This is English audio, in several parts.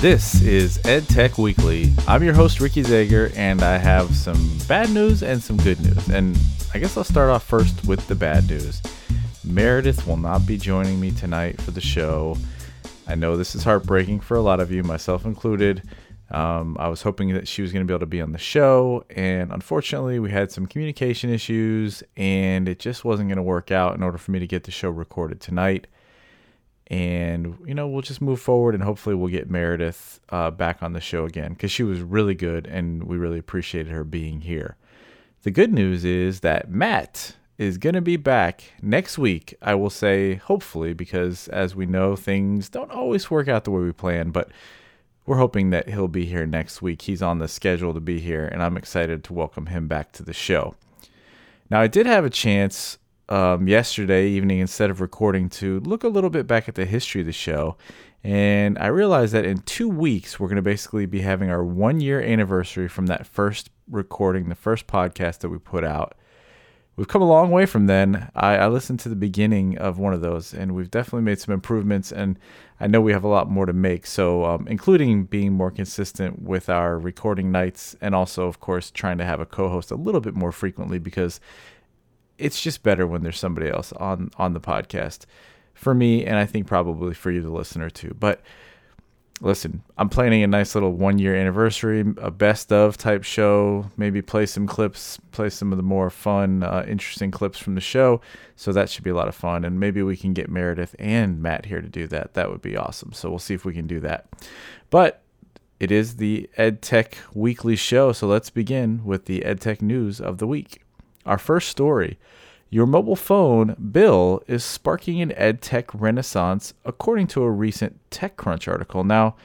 This is EdTech Weekly. I'm your host, Ricky Zager, and I have some bad news and some good news. And I guess I'll start off first with the bad news. Meredith will not be joining me tonight for the show. I know this is heartbreaking for a lot of you, myself included. Um, I was hoping that she was going to be able to be on the show, and unfortunately, we had some communication issues, and it just wasn't going to work out in order for me to get the show recorded tonight. And you know, we'll just move forward, and hopefully, we'll get Meredith uh, back on the show again because she was really good, and we really appreciated her being here. The good news is that Matt is going to be back next week. I will say, hopefully, because as we know, things don't always work out the way we plan, but we're hoping that he'll be here next week. He's on the schedule to be here, and I'm excited to welcome him back to the show. Now, I did have a chance um, yesterday evening, instead of recording, to look a little bit back at the history of the show. And I realized that in two weeks, we're going to basically be having our one year anniversary from that first recording, the first podcast that we put out we've come a long way from then. I, I, listened to the beginning of one of those, and we've definitely made some improvements. And I know we have a lot more to make. So, um, including being more consistent with our recording nights, and also, of course, trying to have a co-host a little bit more frequently because it's just better when there's somebody else on on the podcast for me, and I think probably for you, the listener, too. But listen, I'm planning a nice little one year anniversary, a best of type show. Maybe play some clips, play some of the more fun, uh, interesting clips from the show. So that should be a lot of fun. And maybe we can get Meredith and Matt here to do that. That would be awesome. So we'll see if we can do that. But it is the EdTech Weekly Show. So let's begin with the EdTech news of the week. Our first story your mobile phone bill is sparking an ed tech renaissance, according to a recent TechCrunch article. Now,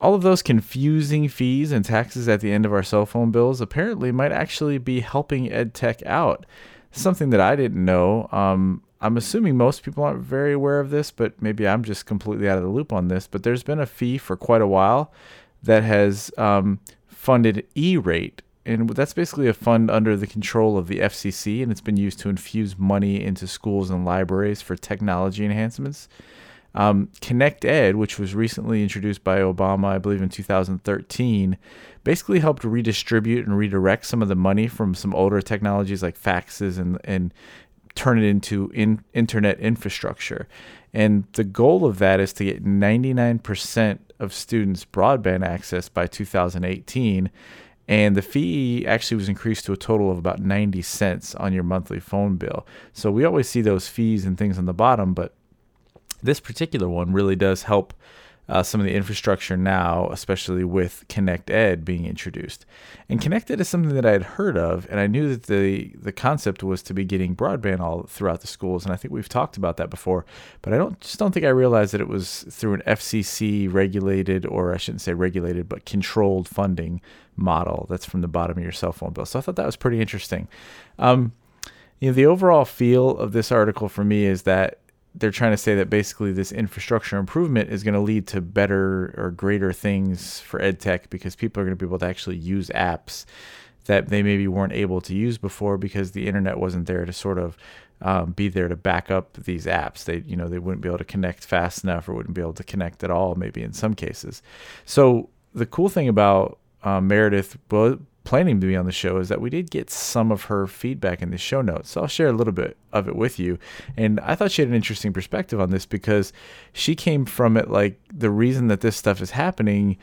all of those confusing fees and taxes at the end of our cell phone bills apparently might actually be helping ed tech out. Something that I didn't know. Um, I'm assuming most people aren't very aware of this, but maybe I'm just completely out of the loop on this. But there's been a fee for quite a while that has um, funded E rate, and that's basically a fund under the control of the FCC, and it's been used to infuse money into schools and libraries for technology enhancements. Um, Connect Ed, which was recently introduced by Obama, I believe in 2013, basically helped redistribute and redirect some of the money from some older technologies like faxes and, and turn it into in, internet infrastructure. And the goal of that is to get 99% of students broadband access by 2018 and the fee actually was increased to a total of about 90 cents on your monthly phone bill. So we always see those fees and things on the bottom, but this particular one really does help uh, some of the infrastructure now, especially with Connect Ed being introduced. And Connect Ed is something that I had heard of, and I knew that the the concept was to be getting broadband all throughout the schools, and I think we've talked about that before. But I don't just don't think I realized that it was through an FCC regulated, or I shouldn't say regulated, but controlled funding model that's from the bottom of your cell phone bill. So I thought that was pretty interesting. Um, you know, the overall feel of this article for me is that they're trying to say that basically this infrastructure improvement is going to lead to better or greater things for edtech because people are going to be able to actually use apps that they maybe weren't able to use before because the internet wasn't there to sort of um, be there to back up these apps. They, you know, they wouldn't be able to connect fast enough or wouldn't be able to connect at all, maybe in some cases. So the cool thing about um, Meredith planning to be on the show is that we did get some of her feedback in the show notes. So I'll share a little bit of it with you. And I thought she had an interesting perspective on this because she came from it like the reason that this stuff is happening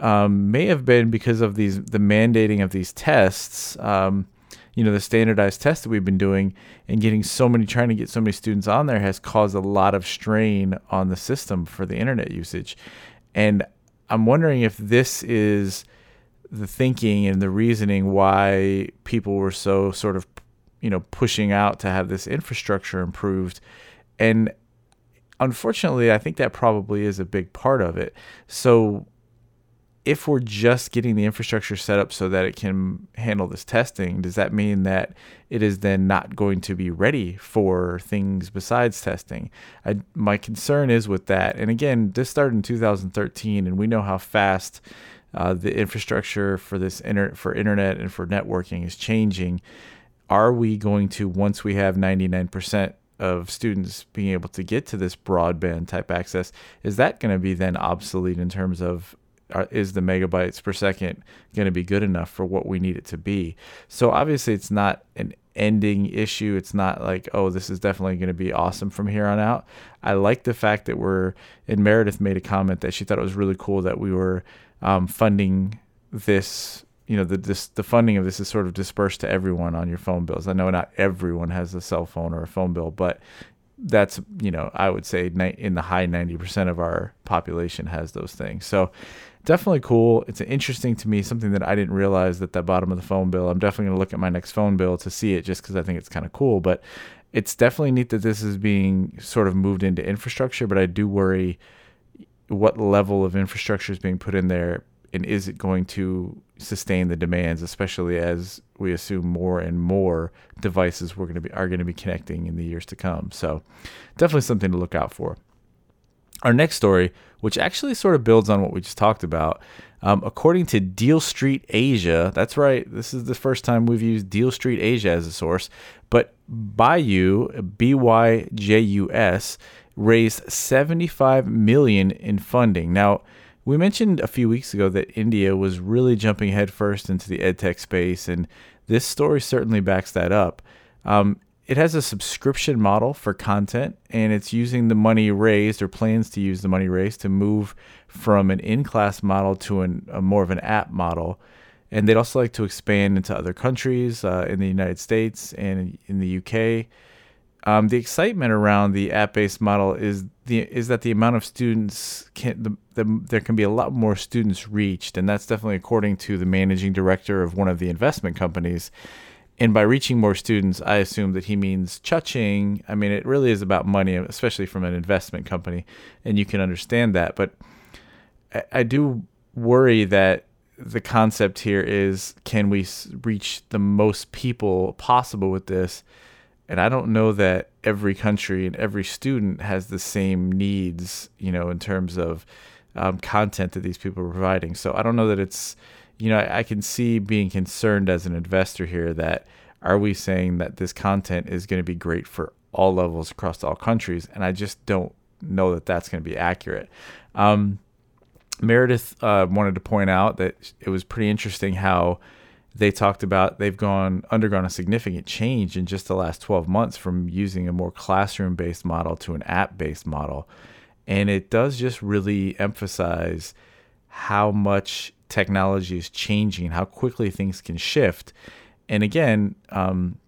um, may have been because of these the mandating of these tests. Um, you know the standardized tests that we've been doing and getting so many trying to get so many students on there has caused a lot of strain on the system for the internet usage and i'm wondering if this is the thinking and the reasoning why people were so sort of you know pushing out to have this infrastructure improved. And unfortunately i think that probably is a big part of it. So if we're just getting the infrastructure set up so that it can handle this testing does that mean that it is then not going to be ready for things besides testing? I, my concern is with that. And again this started in 2013 and we know how fast uh, the infrastructure for this inter- for internet and for networking is changing. Are we going to once we have 99% of students being able to get to this broadband type access, is that going to be then obsolete in terms of are, is the megabytes per second going to be good enough for what we need it to be? So obviously, it's not an ending issue. It's not like, oh, this is definitely going to be awesome from here on out. I like the fact that we're, and Meredith made a comment that she thought it was really cool that we were um, funding this. You know, the this the funding of this is sort of dispersed to everyone on your phone bills. I know not everyone has a cell phone or a phone bill, but that's you know I would say in the high 90% of our population has those things. So definitely cool. It's interesting to me, something that I didn't realize that the bottom of the phone bill. I'm definitely to look at my next phone bill to see it just because I think it's kind of cool. But it's definitely neat that this is being sort of moved into infrastructure. But I do worry what level of infrastructure is being put in there and is it going to sustain the demands, especially as we assume more and more devices we're going to be are going to be connecting in the years to come. So definitely something to look out for. Our next story, which actually sort of builds on what we just talked about, um, according to Deal Street Asia, that's right, this is the first time we've used Deal Street Asia as a source, but Bayou, BYJUS, raised 75 million in funding. Now, we mentioned a few weeks ago that India was really jumping headfirst into the edtech space, and this story certainly backs that up. Um, it has a subscription model for content, and it's using the money raised or plans to use the money raised to move from an in class model to an, a more of an app model. And they'd also like to expand into other countries uh, in the United States and in the UK. Um, the excitement around the app-based model is the is that the amount of students can the, the, there can be a lot more students reached, and that's definitely according to the managing director of one of the investment companies. And by reaching more students, I assume that he means cha-ching. I mean, it really is about money, especially from an investment company, and you can understand that. But I, I do worry that the concept here is can we reach the most people possible with this? And I don't know that every country and every student has the same needs, you know, in terms of um, content that these people are providing. So I don't know that it's you know, I, I can see being concerned as an investor here that are we saying that this content is going to be great for all levels across all countries? And I just don't know that that's going to be accurate. Um, Meredith uh, wanted to point out that it was pretty interesting how they talked about they've gone undergone a significant change in just the last 12 months from using a more classroom based model to an app based model. And it does just really emphasize how much technology is changing, how quickly things can shift. And again, um,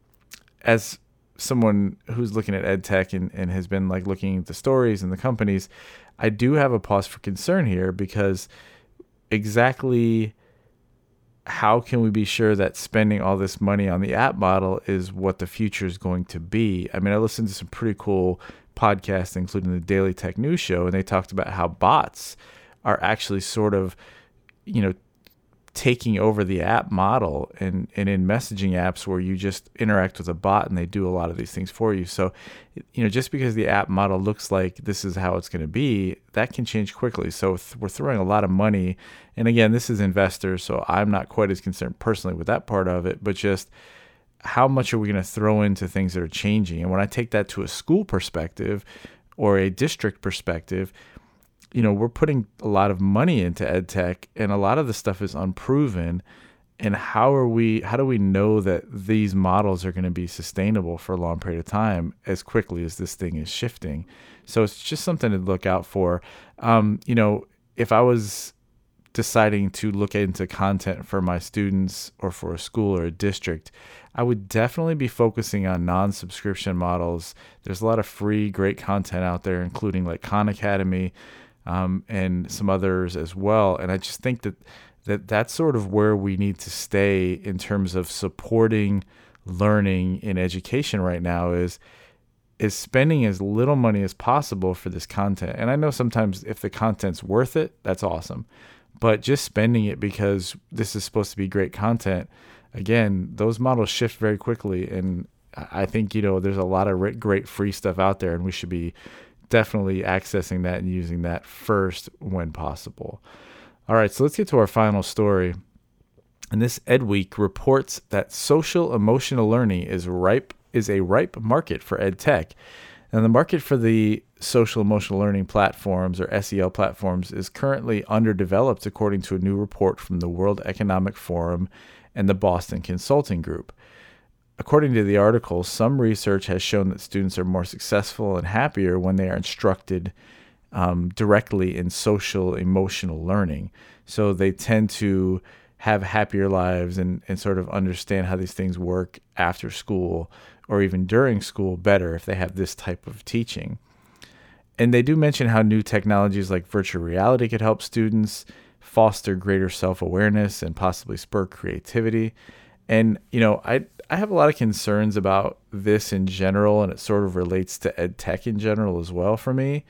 as someone who's looking at ed tech and, and has been like looking at the stories and the companies, I do have a pause for concern here because exactly how can we be sure that spending all this money on the app model is what the future is going to be? I mean, I listened to some pretty cool podcasts, including the Daily Tech News Show, and they talked about how bots are actually sort of you know taking over the app model and, and in messaging apps where you just interact with a bot and they do a lot of these things for you. So, you know, just because the app model looks like this is how it's going to be, that can change quickly. So th- we're throwing a lot of money. And again, this is investors, so I'm not quite as concerned personally with that part of it, but just how much are we going to throw into things that are changing? And when I take that to a school perspective or a district perspective, you know, we're putting a lot of money into ed tech and a lot of the stuff is unproven. And how are we, how do we know that these models are going to be sustainable for a long period of time as quickly as this thing is shifting? So it's just something to look out for. Um, you know, if I was deciding to look into content for my students or for a school or a district, I would definitely be focusing on non subscription models. There's a lot of free, great content out there, including like Khan Academy um, and some others as well. And I just think that, that that's sort of where we need to stay in terms of supporting learning in education right now is is spending as little money as possible for this content. And I know sometimes if the content's worth it, that's awesome. But just spending it because this is supposed to be great content, again, those models shift very quickly and I think you know there's a lot of great free stuff out there and we should be definitely accessing that and using that first when possible. All right, so let's get to our final story. And this Ed Week reports that social emotional learning is ripe is a ripe market for ed tech. And the market for the social emotional learning platforms or SEL platforms is currently underdeveloped, according to a new report from the World Economic Forum and the Boston Consulting Group. According to the article, some research has shown that students are more successful and happier when they are instructed um, directly in social emotional learning. So they tend to have happier lives and, and sort of understand how these things work after school or even during school better if they have this type of teaching. And they do mention how new technologies like virtual reality could help students foster greater self awareness and possibly spur creativity. And, you know, I, I have a lot of concerns about this in general, and it sort of relates to ed tech in general as well for me.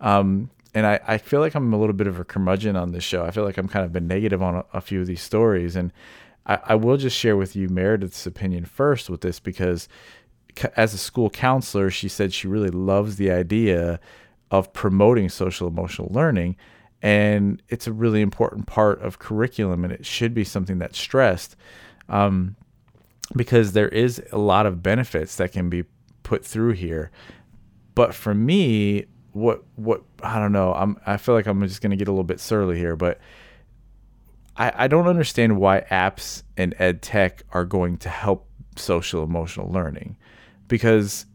Um, and I, I feel like I'm a little bit of a curmudgeon on this show. I feel like I'm kind of been negative on a, a few of these stories. And I, I will just share with you Meredith's opinion first with this because as a school counselor, she said she really loves the idea of promoting social emotional learning. And it's a really important part of curriculum, and it should be something that's stressed um, because there is a lot of benefits that can be put through here. But for me, what what I don't know. I'm I feel like I'm just gonna get a little bit surly here, but I, I don't understand why apps and ed tech are going to help social emotional learning. Because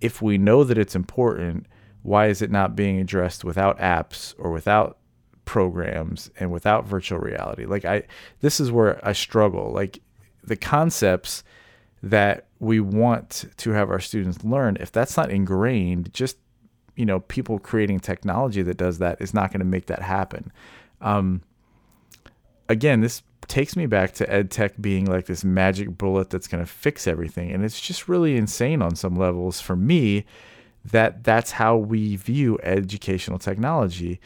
if we know that it's important, why is it not being addressed without apps or without programs and without virtual reality? Like I this is where I struggle. Like the concepts that we want to have our students learn, if that's not ingrained, just you know people creating technology that does that is not going to make that happen. Um, again, this takes me back to ed tech being like this magic bullet that's going to fix everything, and it's just really insane on some levels for me that that's how we view educational technology.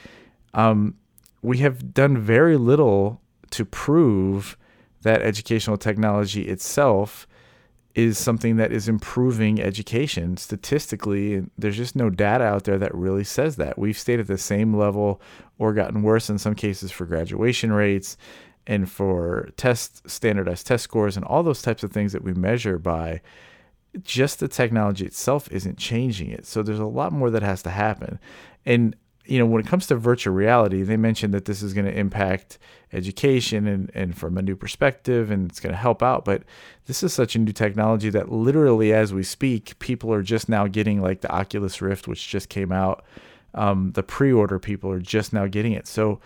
Um, we have done very little to prove that educational technology itself is something that is improving education statistically. There's just no data out there that really says that. We've stayed at the same level or gotten worse in some cases for graduation rates and for test standardized test scores and all those types of things that we measure by just the technology itself isn't changing it. So there's a lot more that has to happen. And you know, when it comes to virtual reality, they mentioned that this is going to impact education and, and from a new perspective and it's going to help out. But this is such a new technology that literally, as we speak, people are just now getting like the Oculus Rift, which just came out. Um, the pre order people are just now getting it. So,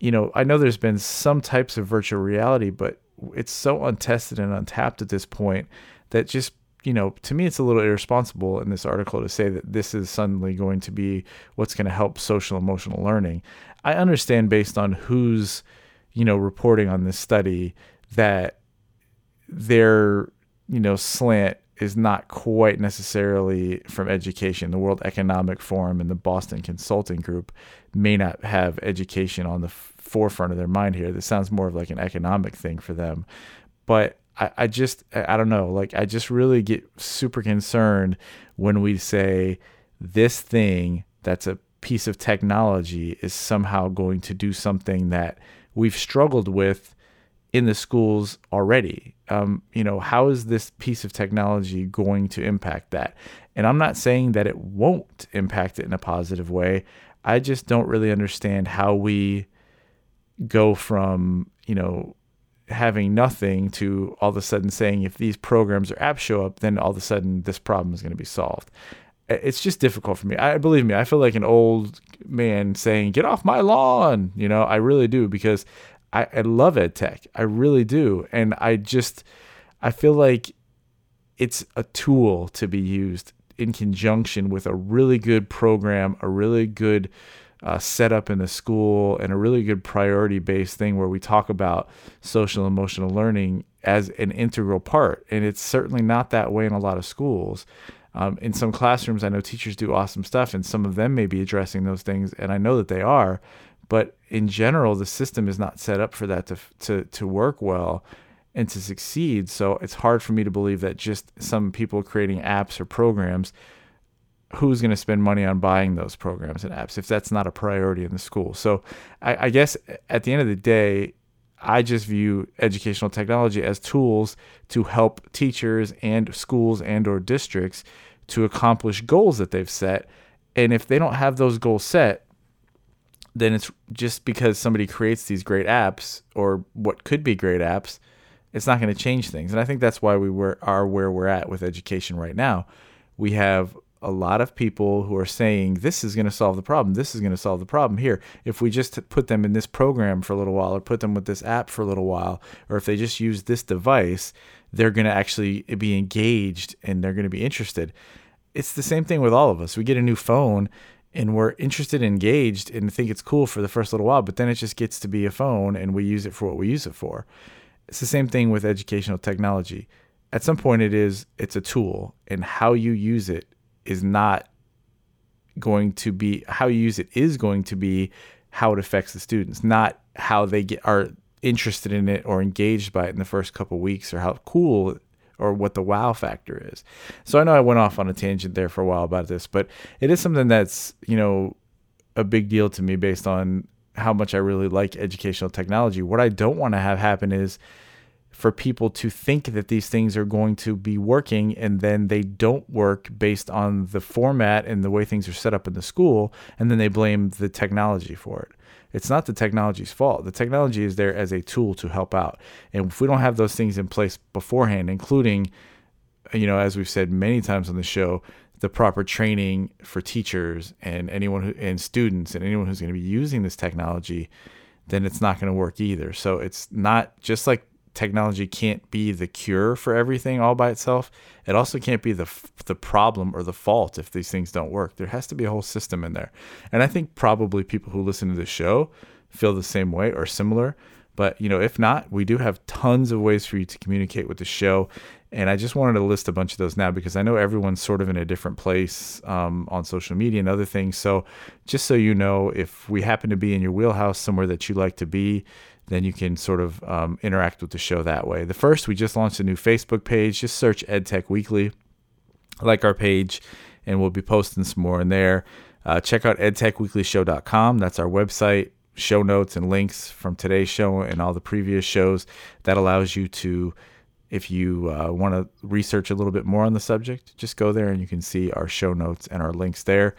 you know, I know there's been some types of virtual reality, but it's so untested and untapped at this point that just you know, to me, it's a little irresponsible in this article to say that this is suddenly going to be what's going to help social emotional learning. I understand based on who's, you know, reporting on this study that their, you know, slant is not quite necessarily from education. The World Economic Forum and the Boston Consulting Group may not have education on the forefront of their mind here. This sounds more of like an economic thing for them. But I, I just I don't know like I just really get super concerned when we say this thing that's a piece of technology is somehow going to do something that we've struggled with in the schools already. Um, you know, how is this piece of technology going to impact that? And I'm not saying that it won't impact it in a positive way. I just don't really understand how we go from, you know, having nothing to all of a sudden saying if these programs or apps show up, then all of a sudden this problem is going to be solved. It's just difficult for me. I believe me, I feel like an old man saying, "Get off my lawn." You know, I really do because I, I love ed tech. I really do, and I just I feel like it's a tool to be used in conjunction with a really good program, a really good uh, set up in the school and a really good priority based thing where we talk about social emotional learning as an integral part. And it's certainly not that way in a lot of schools. Um, in some classrooms, I know teachers do awesome stuff, and some of them may be addressing those things, and I know that they are. But in general, the system is not set up for that to to to work well and to succeed. So it's hard for me to believe that just some people creating apps or programs who's going to spend money on buying those programs and apps if that's not a priority in the school. So I, I, guess at the end of the day, I just view educational technology as tools to help teachers and schools and or districts to accomplish goals that they've set. And if they don't have those goals set, then it's just because somebody creates these great apps or what could be great apps, it's not going to change things. And I think that's why we were, are where we're at with education right now. We have a lot of people who are saying this is going to solve the problem. This is going to solve the problem here. If we just put them in this program for a little while, or put them with this app for a little while, or if they just use this device, they're going to actually be engaged and they're going to be interested. It's the same thing with all of us. We get a new phone and we're interested, engaged, and think it's cool for the first little while, but then it just gets to be a phone and we use it for what we use it for. It's the same thing with educational technology. At some point, it is it's a tool, and how you use it is not going to be how you use it is going to be how it affects the students, not how they get are interested in it or engaged by it in the first couple weeks or how cool or what the wow factor is. So I know I went off on a tangent there for a while about this, but it is something that's, you know, a big deal to me based on how much I really like educational technology. What I don't want to have happen is for people to think that these things are going to be working and then they don't work based on the format and the way things are set up in the school and then they blame the technology for it. It's not the technology's fault. The technology is there as a tool to help out. And if we don't have those things in place beforehand, including you know, as we've said many times on the show, the proper training for teachers and anyone who and students and anyone who's going to be using this technology, then it's not going to work either. So it's not just like technology can't be the cure for everything all by itself. It also can't be the the problem or the fault if these things don't work. There has to be a whole system in there. And I think probably people who listen to this show feel the same way or similar. But you know, if not, we do have tons of ways for you to communicate with the show. And I just wanted to list a bunch of those now because I know everyone's sort of in a different place um, on social media and other things. So, just so you know, if we happen to be in your wheelhouse somewhere that you like to be, then you can sort of um, interact with the show that way. The first, we just launched a new Facebook page. Just search EdTech Weekly, like our page, and we'll be posting some more in there. Uh, check out edtechweeklyshow.com. That's our website. Show notes and links from today's show and all the previous shows. That allows you to, if you uh, want to research a little bit more on the subject, just go there and you can see our show notes and our links there.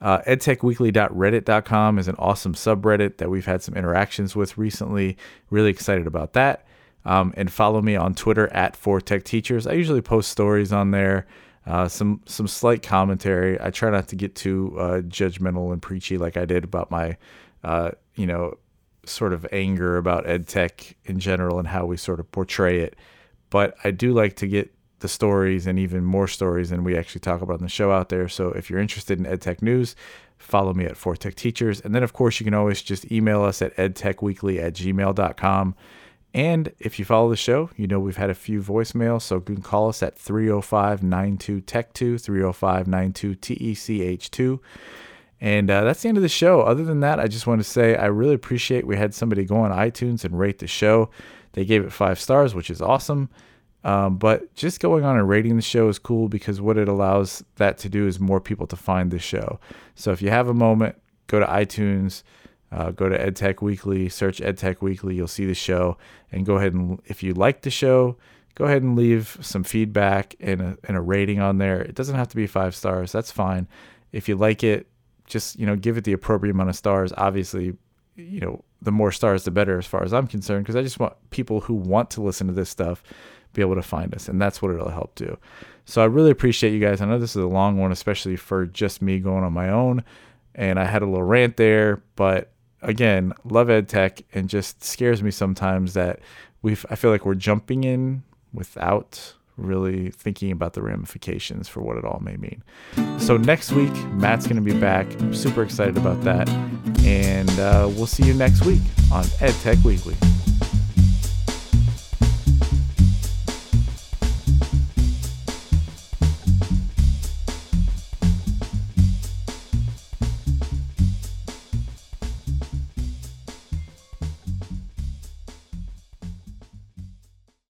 Uh, edtechweekly.reddit.com is an awesome subreddit that we've had some interactions with recently. Really excited about that. Um, and follow me on Twitter at 4techteachers. I usually post stories on there, uh, some some slight commentary. I try not to get too uh, judgmental and preachy like I did about my, uh, you know, sort of anger about edtech in general and how we sort of portray it. But I do like to get the stories and even more stories than we actually talk about in the show out there. So if you're interested in EdTech news, follow me at 4Tech Teachers. And then, of course, you can always just email us at edtechweekly at gmail.com. And if you follow the show, you know we've had a few voicemails, so you can call us at 305 92 Tech 2, 305 92 TECH 2. And uh, that's the end of the show. Other than that, I just want to say I really appreciate we had somebody go on iTunes and rate the show. They gave it five stars, which is awesome. Um, but just going on and rating the show is cool because what it allows that to do is more people to find the show. So if you have a moment, go to iTunes, uh, go to EdTech Weekly, search EdTech Weekly, you'll see the show, and go ahead and if you like the show, go ahead and leave some feedback and a, and a rating on there. It doesn't have to be five stars. That's fine. If you like it, just you know give it the appropriate amount of stars. Obviously, you know the more stars the better as far as I'm concerned because I just want people who want to listen to this stuff be able to find us. And that's what it'll help do. So I really appreciate you guys. I know this is a long one, especially for just me going on my own. And I had a little rant there, but again, love ed tech and just scares me sometimes that we've. I feel like we're jumping in without really thinking about the ramifications for what it all may mean. So next week, Matt's going to be back. I'm super excited about that. And uh, we'll see you next week on Ed Tech Weekly.